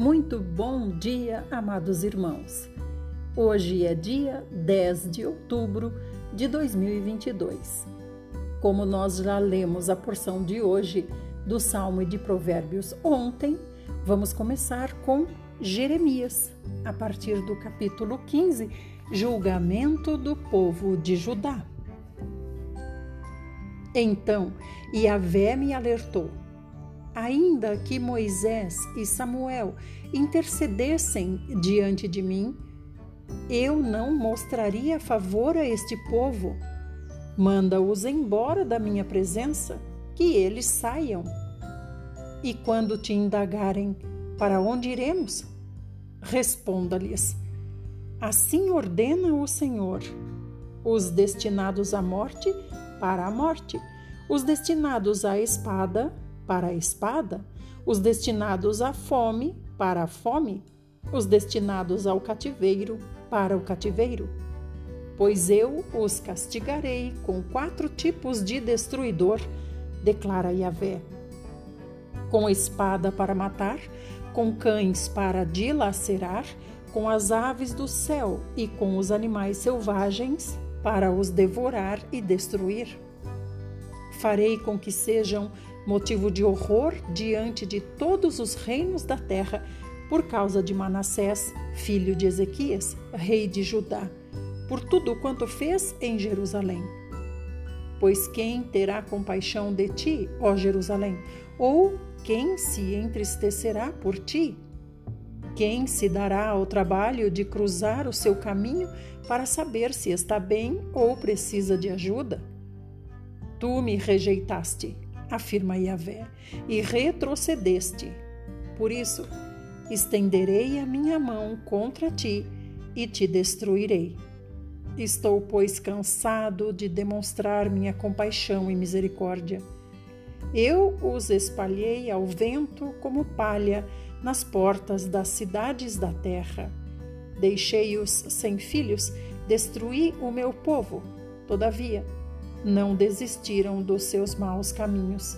Muito bom dia, amados irmãos. Hoje é dia 10 de outubro de 2022. Como nós já lemos a porção de hoje do Salmo e de Provérbios ontem, vamos começar com Jeremias, a partir do capítulo 15, Julgamento do povo de Judá. Então Yahvé me alertou ainda que Moisés e Samuel intercedessem diante de mim, eu não mostraria favor a este povo. Manda-os embora da minha presença, que eles saiam. E quando te indagarem, para onde iremos? Responda-lhes: Assim ordena o Senhor: os destinados à morte, para a morte, os destinados à espada, para a espada, os destinados à fome para a fome, os destinados ao cativeiro para o cativeiro. Pois eu os castigarei com quatro tipos de destruidor, declara Yahvé: com espada para matar, com cães para dilacerar, com as aves do céu e com os animais selvagens para os devorar e destruir. Farei com que sejam motivo de horror diante de todos os reinos da terra, por causa de Manassés, filho de Ezequias, rei de Judá, por tudo quanto fez em Jerusalém. Pois quem terá compaixão de ti, ó Jerusalém? Ou quem se entristecerá por ti? Quem se dará ao trabalho de cruzar o seu caminho para saber se está bem ou precisa de ajuda? Tu me rejeitaste, afirma Yahvé, e retrocedeste. Por isso, estenderei a minha mão contra ti e te destruirei. Estou, pois, cansado de demonstrar minha compaixão e misericórdia. Eu os espalhei ao vento como palha nas portas das cidades da terra. Deixei-os sem filhos, destruí o meu povo. Todavia, não desistiram dos seus maus caminhos.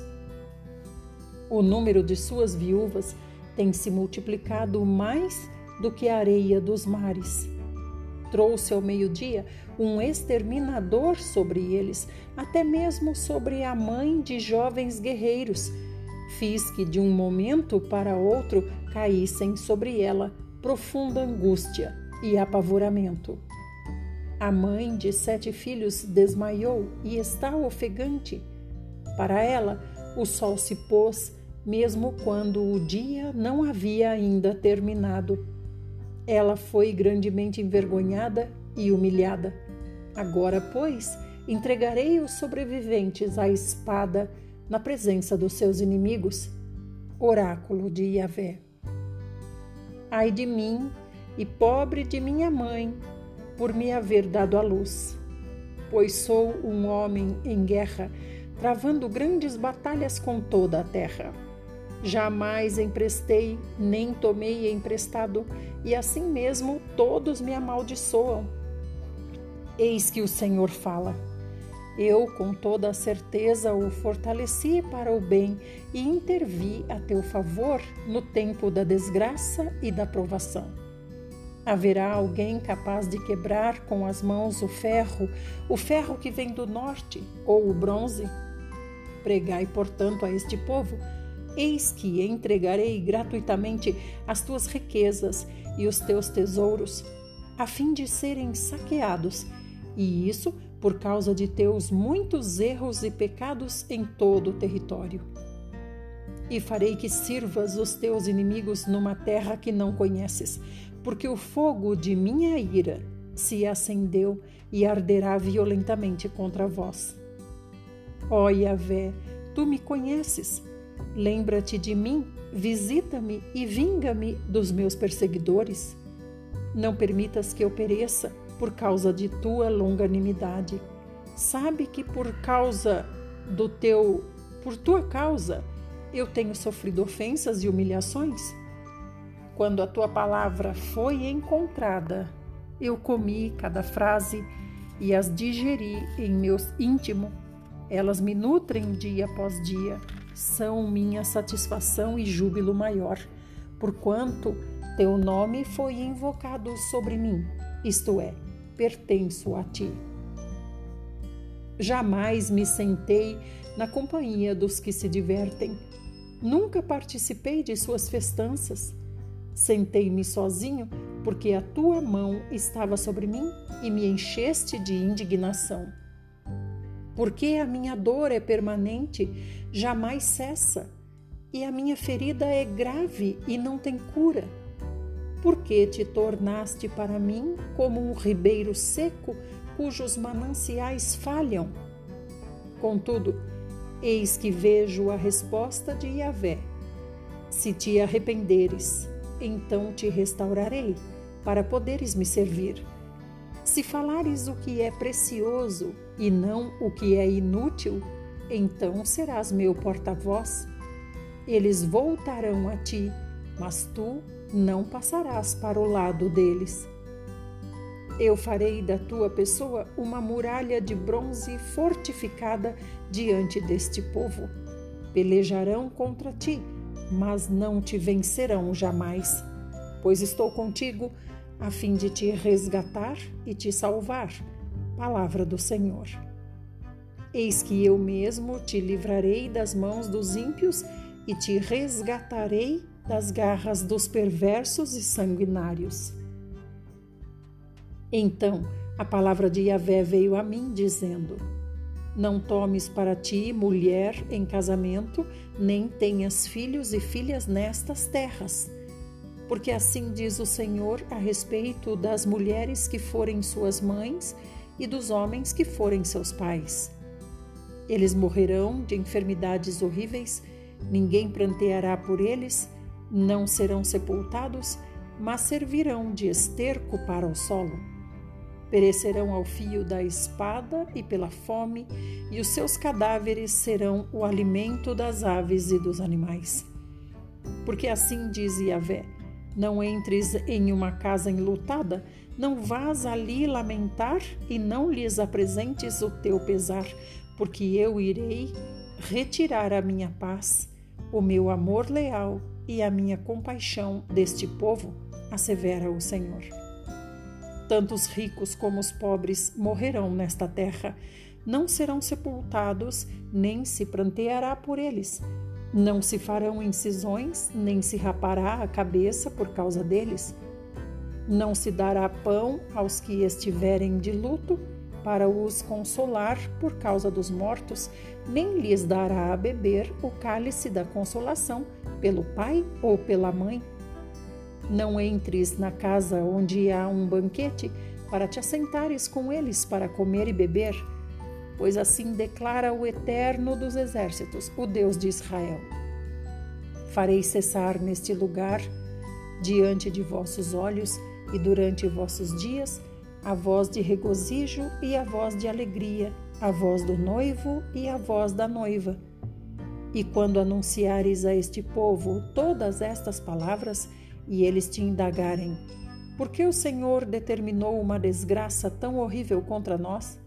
O número de suas viúvas tem se multiplicado mais do que a areia dos mares. Trouxe ao meio-dia um exterminador sobre eles, até mesmo sobre a mãe de jovens guerreiros. Fiz que de um momento para outro caíssem sobre ela profunda angústia e apavoramento. A mãe de sete filhos desmaiou e está ofegante. Para ela, o sol se pôs, mesmo quando o dia não havia ainda terminado. Ela foi grandemente envergonhada e humilhada. Agora, pois, entregarei os sobreviventes à espada na presença dos seus inimigos. Oráculo de Yahvé. Ai de mim e pobre de minha mãe, por me haver dado à luz, pois sou um homem em guerra, travando grandes batalhas com toda a terra. Jamais emprestei, nem tomei emprestado, e assim mesmo todos me amaldiçoam. Eis que o Senhor fala. Eu, com toda a certeza, o fortaleci para o bem e intervi a teu favor no tempo da desgraça e da provação. Haverá alguém capaz de quebrar com as mãos o ferro, o ferro que vem do norte, ou o bronze? Pregai, portanto, a este povo: Eis que entregarei gratuitamente as tuas riquezas e os teus tesouros, a fim de serem saqueados, e isso por causa de teus muitos erros e pecados em todo o território. E farei que sirvas os teus inimigos numa terra que não conheces, porque o fogo de minha ira se acendeu e arderá violentamente contra vós. Ó Yahvé, tu me conheces. Lembra-te de mim, visita-me e vinga-me dos meus perseguidores. Não permitas que eu pereça por causa de tua longanimidade. Sabe que por causa do teu, por tua causa, eu tenho sofrido ofensas e humilhações? Quando a tua palavra foi encontrada, eu comi cada frase e as digeri em meu íntimo. Elas me nutrem dia após dia, são minha satisfação e júbilo maior, porquanto teu nome foi invocado sobre mim, isto é, pertenço a ti. Jamais me sentei na companhia dos que se divertem. Nunca participei de suas festanças. Sentei-me sozinho porque a tua mão estava sobre mim e me encheste de indignação. Porque a minha dor é permanente, jamais cessa, e a minha ferida é grave e não tem cura. Porque te tornaste para mim como um ribeiro seco cujos mananciais falham? Contudo, eis que vejo a resposta de Yahvé. Se te arrependeres, então te restaurarei, para poderes me servir. Se falares o que é precioso e não o que é inútil, então serás meu porta-voz. Eles voltarão a ti, mas tu não passarás para o lado deles. Eu farei da tua pessoa uma muralha de bronze fortificada diante deste povo. Pelejarão contra ti, mas não te vencerão jamais, pois estou contigo a fim de te resgatar e te salvar. Palavra do Senhor. Eis que eu mesmo te livrarei das mãos dos ímpios e te resgatarei das garras dos perversos e sanguinários. Então a palavra de Yahvé veio a mim, dizendo: Não tomes para ti mulher em casamento, nem tenhas filhos e filhas nestas terras porque assim diz o Senhor a respeito das mulheres que forem suas mães e dos homens que forem seus pais. Eles morrerão de enfermidades horríveis, ninguém pranteará por eles, não serão sepultados, mas servirão de esterco para o solo. Perecerão ao fio da espada e pela fome, e os seus cadáveres serão o alimento das aves e dos animais. Porque assim diz Yahvé: não entres em uma casa enlutada, não vás ali lamentar e não lhes apresentes o teu pesar, porque eu irei retirar a minha paz, o meu amor leal e a minha compaixão deste povo, assevera o Senhor. Tanto os ricos como os pobres morrerão nesta terra, não serão sepultados, nem se pranteará por eles não se farão incisões, nem se rapará a cabeça por causa deles. Não se dará pão aos que estiverem de luto, para os consolar por causa dos mortos, nem lhes dará a beber o cálice da consolação pelo pai ou pela mãe. Não entres na casa onde há um banquete para te assentares com eles para comer e beber pois assim declara o Eterno dos Exércitos, o Deus de Israel. Farei cessar neste lugar, diante de vossos olhos e durante vossos dias, a voz de regozijo e a voz de alegria, a voz do noivo e a voz da noiva. E quando anunciares a este povo todas estas palavras, e eles te indagarem, por que o Senhor determinou uma desgraça tão horrível contra nós?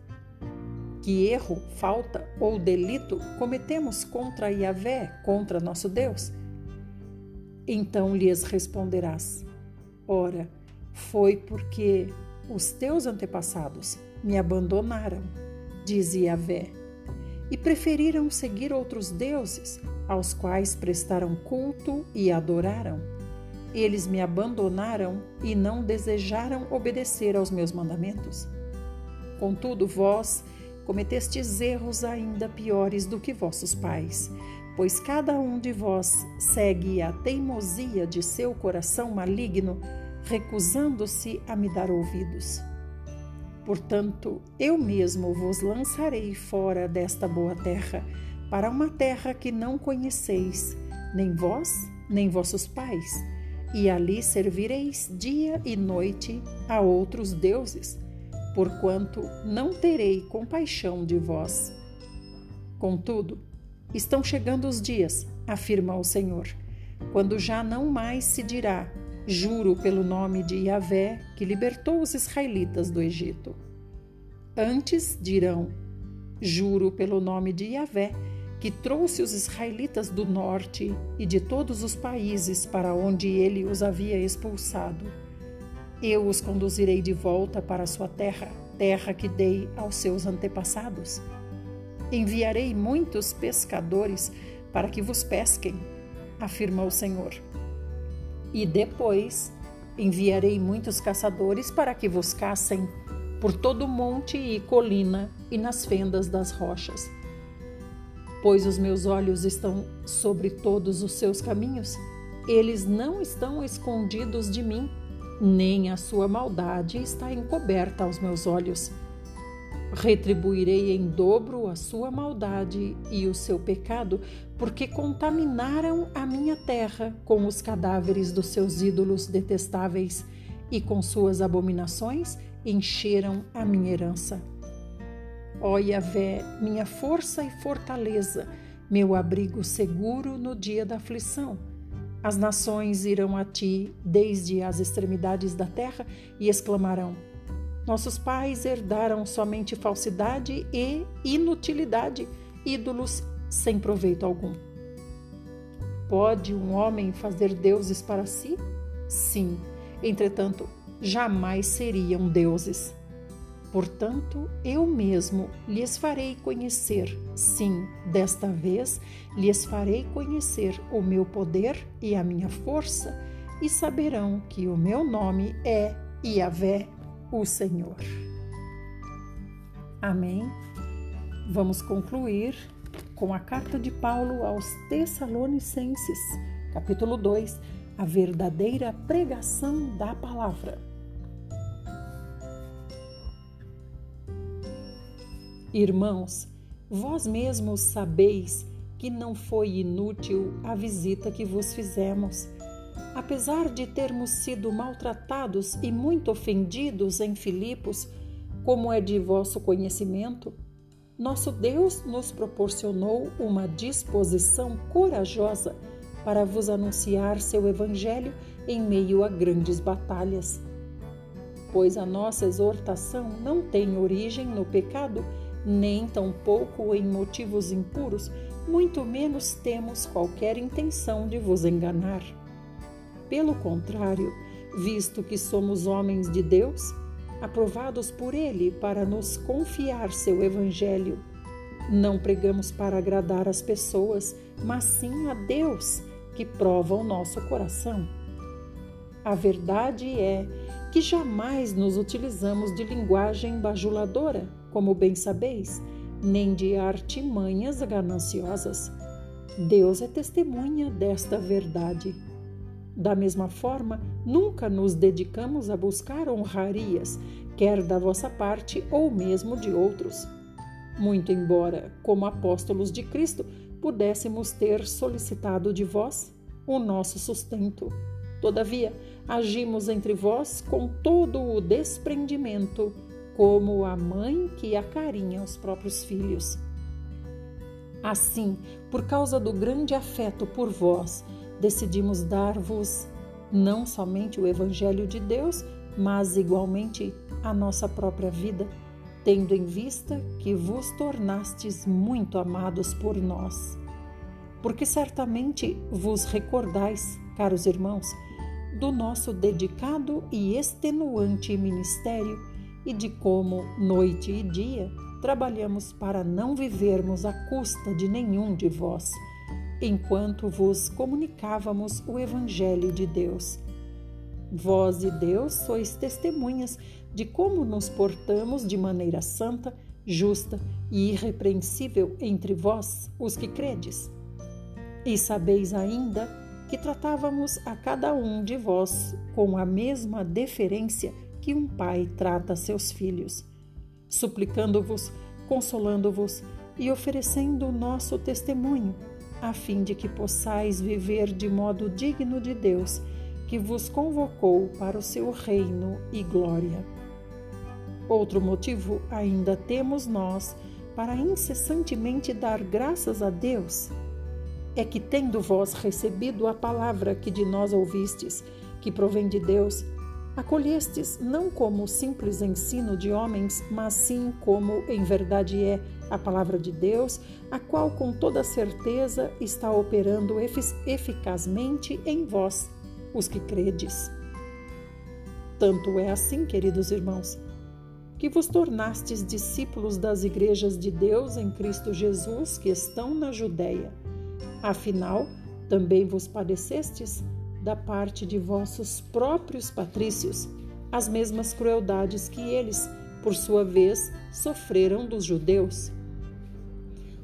Que erro, falta ou delito cometemos contra Yahvé, contra nosso Deus? Então lhes responderás: Ora, foi porque os teus antepassados me abandonaram, diz Yahvé, e preferiram seguir outros deuses, aos quais prestaram culto e adoraram. Eles me abandonaram e não desejaram obedecer aos meus mandamentos. Contudo, vós cometestes erros ainda piores do que vossos pais, pois cada um de vós segue a teimosia de seu coração maligno, recusando-se a me dar ouvidos. Portanto, eu mesmo vos lançarei fora desta boa terra, para uma terra que não conheceis, nem vós, nem vossos pais, e ali servireis dia e noite a outros deuses porquanto não terei compaixão de vós. Contudo, estão chegando os dias, afirma o Senhor, quando já não mais se dirá: Juro pelo nome de Yahvé que libertou os israelitas do Egito. Antes dirão: Juro pelo nome de Yahvé que trouxe os israelitas do norte e de todos os países para onde ele os havia expulsado. Eu os conduzirei de volta para sua terra, terra que dei aos seus antepassados. Enviarei muitos pescadores para que vos pesquem, afirma o Senhor. E depois enviarei muitos caçadores para que vos caçem por todo monte e colina e nas fendas das rochas. Pois os meus olhos estão sobre todos os seus caminhos, eles não estão escondidos de mim, nem a sua maldade está encoberta aos meus olhos. Retribuirei em dobro a sua maldade e o seu pecado, porque contaminaram a minha terra com os cadáveres dos seus ídolos detestáveis e com suas abominações encheram a minha herança. Ó Yahvé, minha força e fortaleza, meu abrigo seguro no dia da aflição. As nações irão a ti desde as extremidades da terra e exclamarão: nossos pais herdaram somente falsidade e inutilidade, ídolos sem proveito algum. Pode um homem fazer deuses para si? Sim, entretanto, jamais seriam deuses. Portanto, eu mesmo lhes farei conhecer, sim, desta vez lhes farei conhecer o meu poder e a minha força, e saberão que o meu nome é Yahvé o Senhor. Amém. Vamos concluir com a carta de Paulo aos Tessalonicenses, capítulo 2, a verdadeira pregação da palavra. Irmãos, vós mesmos sabeis que não foi inútil a visita que vos fizemos apesar de termos sido maltratados e muito ofendidos em Filipos, como é de vosso conhecimento, nosso Deus nos proporcionou uma disposição corajosa para vos anunciar seu Evangelho em meio a grandes batalhas. Pois a nossa exortação não tem origem no pecado, nem tampouco em motivos impuros, muito menos temos qualquer intenção de vos enganar. Pelo contrário, visto que somos homens de Deus, aprovados por Ele para nos confiar seu Evangelho, não pregamos para agradar as pessoas, mas sim a Deus, que prova o nosso coração. A verdade é que jamais nos utilizamos de linguagem bajuladora, como bem sabeis, nem de artimanhas gananciosas. Deus é testemunha desta verdade. Da mesma forma, nunca nos dedicamos a buscar honrarias, quer da vossa parte ou mesmo de outros. Muito embora, como apóstolos de Cristo, pudéssemos ter solicitado de vós o nosso sustento. Todavia, agimos entre vós com todo o desprendimento, como a mãe que acarinha os próprios filhos. Assim, por causa do grande afeto por vós, decidimos dar-vos não somente o Evangelho de Deus, mas igualmente a nossa própria vida, tendo em vista que vos tornastes muito amados por nós. Porque certamente vos recordais, caros irmãos, do nosso dedicado e extenuante ministério e de como, noite e dia, trabalhamos para não vivermos à custa de nenhum de vós enquanto vos comunicávamos o Evangelho de Deus. Vós e Deus sois testemunhas de como nos portamos de maneira santa, justa e irrepreensível entre vós, os que credes. E sabeis ainda que tratávamos a cada um de vós com a mesma deferência que um pai trata seus filhos, suplicando-vos, consolando-vos e oferecendo o nosso testemunho a fim de que possais viver de modo digno de Deus, que vos convocou para o seu reino e glória. Outro motivo ainda temos nós para incessantemente dar graças a Deus é que, tendo vós recebido a palavra que de nós ouvistes, que provém de Deus, Acolhestes não como simples ensino de homens, mas sim como em verdade é a palavra de Deus, a qual com toda certeza está operando eficazmente em vós, os que credes. Tanto é assim, queridos irmãos, que vos tornastes discípulos das igrejas de Deus em Cristo Jesus que estão na Judéia. Afinal, também vos padecestes da parte de vossos próprios patrícios as mesmas crueldades que eles, por sua vez, sofreram dos judeus,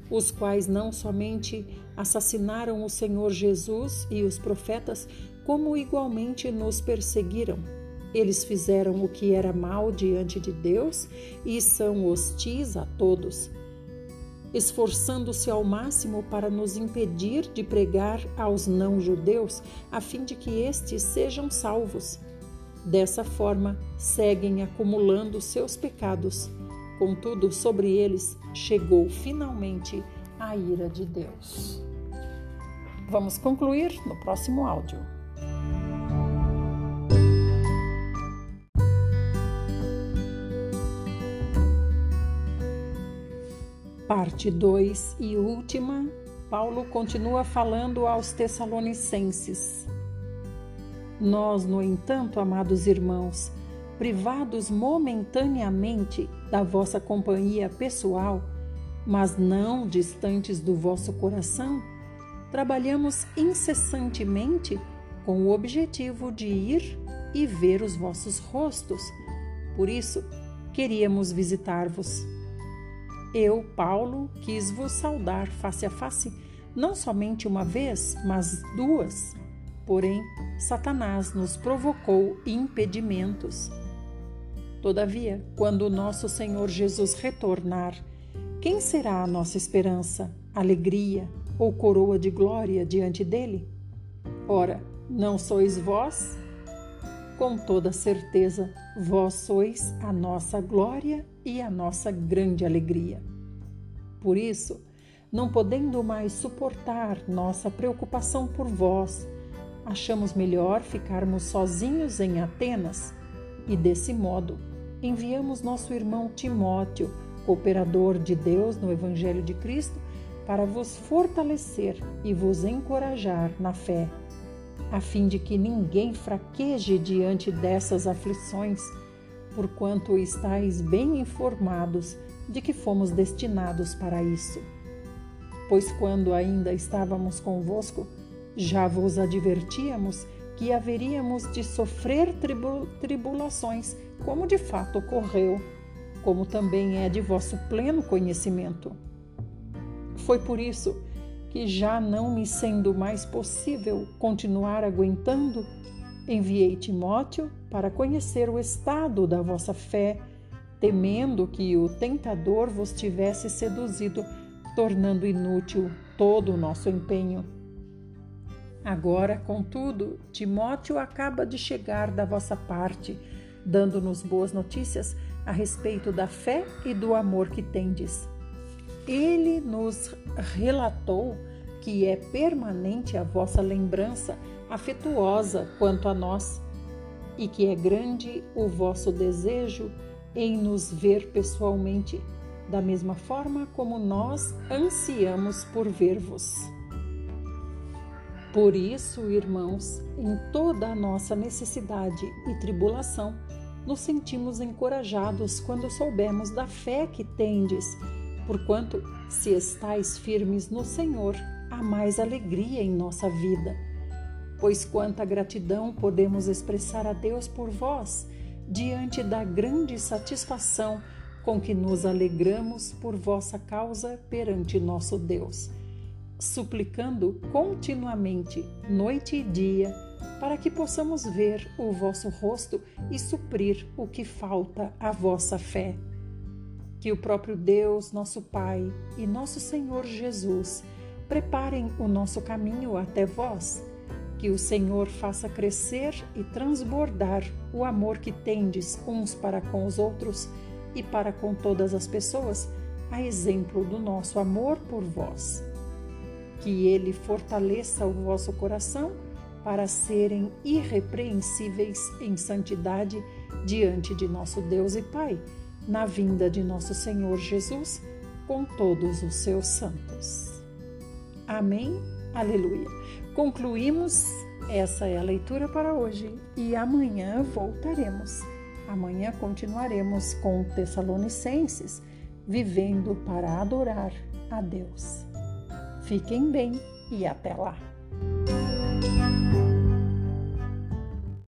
os quais não somente assassinaram o Senhor Jesus e os profetas, como igualmente nos perseguiram. Eles fizeram o que era mal diante de Deus e são hostis a todos esforçando-se ao máximo para nos impedir de pregar aos não-judeus, a fim de que estes sejam salvos. Dessa forma, seguem acumulando seus pecados. Contudo, sobre eles chegou finalmente a ira de Deus. Vamos concluir no próximo áudio. Parte 2 e última, Paulo continua falando aos Tessalonicenses. Nós, no entanto, amados irmãos, privados momentaneamente da vossa companhia pessoal, mas não distantes do vosso coração, trabalhamos incessantemente com o objetivo de ir e ver os vossos rostos. Por isso, queríamos visitar-vos. Eu, Paulo, quis vos saudar face a face, não somente uma vez, mas duas. Porém, Satanás nos provocou impedimentos. Todavia, quando nosso Senhor Jesus retornar, quem será a nossa esperança, alegria ou coroa de glória diante dele? Ora, não sois vós? Com toda certeza, vós sois a nossa glória e a nossa grande alegria. Por isso, não podendo mais suportar nossa preocupação por vós, achamos melhor ficarmos sozinhos em Atenas e, desse modo, enviamos nosso irmão Timóteo, cooperador de Deus no Evangelho de Cristo, para vos fortalecer e vos encorajar na fé, a fim de que ninguém fraqueje diante dessas aflições porquanto estáis bem informados de que fomos destinados para isso. Pois quando ainda estávamos convosco, já vos advertíamos que haveríamos de sofrer tribulações, como de fato ocorreu, como também é de vosso pleno conhecimento. Foi por isso que, já não me sendo mais possível continuar aguentando, enviei Timóteo para conhecer o estado da vossa fé, temendo que o tentador vos tivesse seduzido, tornando inútil todo o nosso empenho. Agora, contudo, Timóteo acaba de chegar da vossa parte, dando-nos boas notícias a respeito da fé e do amor que tendes. Ele nos relatou que é permanente a vossa lembrança afetuosa quanto a nós e que é grande o vosso desejo em nos ver pessoalmente, da mesma forma como nós ansiamos por ver-vos. Por isso, irmãos, em toda a nossa necessidade e tribulação, nos sentimos encorajados quando soubemos da fé que tendes, porquanto, se estais firmes no Senhor, há mais alegria em nossa vida pois quanta gratidão podemos expressar a Deus por vós, diante da grande satisfação com que nos alegramos por vossa causa perante nosso Deus, suplicando continuamente, noite e dia, para que possamos ver o vosso rosto e suprir o que falta à vossa fé. Que o próprio Deus, nosso Pai e nosso Senhor Jesus preparem o nosso caminho até vós que o Senhor faça crescer e transbordar o amor que tendes uns para com os outros e para com todas as pessoas, a exemplo do nosso amor por vós. Que Ele fortaleça o vosso coração para serem irrepreensíveis em santidade diante de nosso Deus e Pai, na vinda de nosso Senhor Jesus com todos os seus santos. Amém? Aleluia. Concluímos essa é a leitura para hoje e amanhã voltaremos. Amanhã continuaremos com Tessalonicenses, vivendo para adorar a Deus. Fiquem bem e até lá.